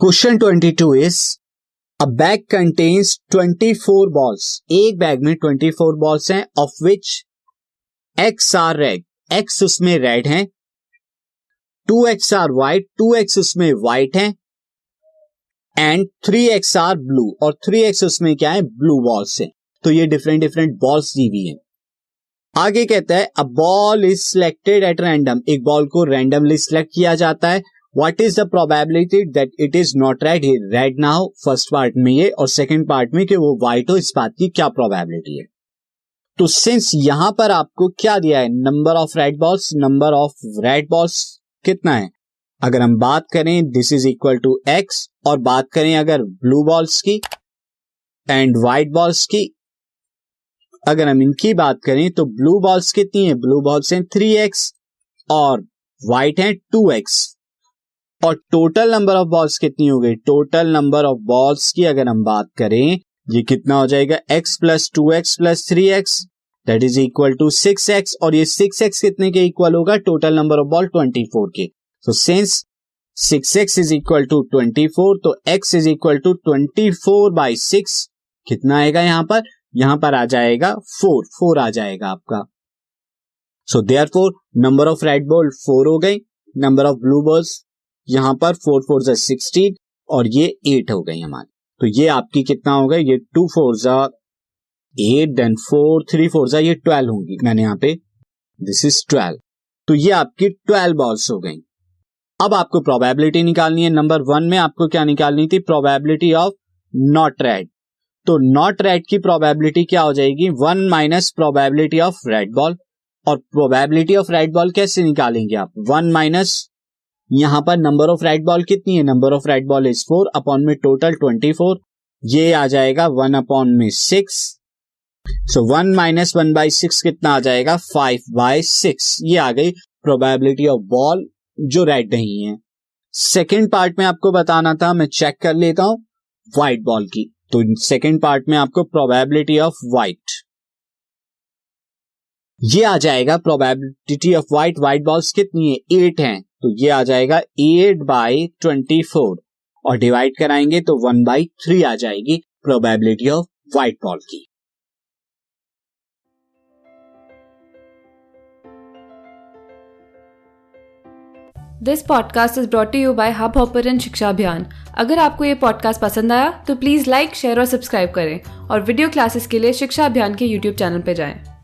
Question 22 is a bag contains 24 balls एक bag में 24 balls हैं of which X are red X उसमें red हैं. Two X are white two X उसमें white हैं. And three X are blue और three x उसमें क्या है? ब्लू बॉल्स हैं. तो ये डिफरेंट डिफरेंट बॉल्स दी हुई हैं. आगे कहता है a ball is selected at random एक बॉल को रैंडमली सिलेक्ट किया जाता है. What is the probability that it is not red he red ना हो फ़र्स्ट पार्ट में ये, और सेकेंड पार्ट में कि वो व्हाइट हो, इस बात की क्या प्रोबेबिलिटी है? तो सिंस यहाँ पर आपको क्या दिया है? Number of red balls number of red balls कितना है? अगर हम बात करें this is equal to X और बात करें अगर ब्लू बॉल्स की एंड व्हाइट बॉल्स की, अगर हम इनकी बात करें तो ब्लू बॉल्स कितनी है? ब्लू बॉल्स हैं थ्री एक्स और व्हाइट है टू एक्स और टोटल नंबर ऑफ़ बॉल्स कितनी हो गई? टोटल नंबर ऑफ़ बॉल्स की अगर हम बात करें, ये कितना हो जाएगा? X plus two X plus three X that is equal to six X और ये सिक्स एक्स कितने के इक्वल होगा? Total number of ball twenty four के। So since six X is equal to twenty four तो X is equal to twenty four by six कितना आएगा यहाँ पर? यहाँ पर आ जाएगा फोर फोर आ जाएगा आपका। So there four number of red ball four हो गई नंबर ऑफ़ ब्लू बॉल्स यहाँ पर फोर फोर जा सिक्सटीन और ये एट हो गई हमारी। तो ये आपकी कितना हो गया ये टू फोर जा eight then four three four जा, ये ट्वेल्व होंगी। मैंने यहाँ पे दिस इज़ ट्वेल्व तो ये आपकी ट्वेल्व बॉल्स हो गई। अब आपको प्रोबेबिलिटी निकालनी है। नंबर वन में आपको क्या निकालनी थी? प्रोबेबिलिटी ऑफ़ नॉट रेड तो नॉट रेड की प्रोबेबिलिटी क्या हो जाएगी? One minus probability of red ball और प्रोबेबिलिटी ऑफ़ रेड बॉल कैसे निकालेंगे आप? वन माइनस यहाँ पर नंबर ऑफ़ रेड बॉल कितनी है? Number of red ball is four upon में टोटल ट्वेंटी फोर ये आ जाएगा वन अपॉन में six so one minus one by six कितना आ जाएगा? फाइव बाय सिक्स ये आ गई प्रोबेबिलिटी ऑफ़ बॉल जो रेड नहीं है. सेकेंड पार्ट में आपको बताना था, मैं चेक कर लेता हूँ व्हाइट बॉल की. तो सेकेंड पार्ट में आपको प्रोबेबिलिटी ऑफ़ व्हाइट ये आ जाएगा probability of white white balls कितनी है? एट है. तो ये आ जाएगा एट बाई ट्वेंटी फोर और डिवाइड कराएँगे तो वन बाई थ्री आ जाएगी प्रोबेबिलिटी ऑफ़ व्हाइट बॉल की this podcast is brought you by hubhopper Shiksha Abhiyan अगर आपको ये पॉडकास्ट पसंद आया तो प्लीज़ लाइक शेयर और सब्सक्राइब करें और वीडियो क्लासेस के लिए शिक्षा अभियान के यूट्यूब चैनल पर जाएँ।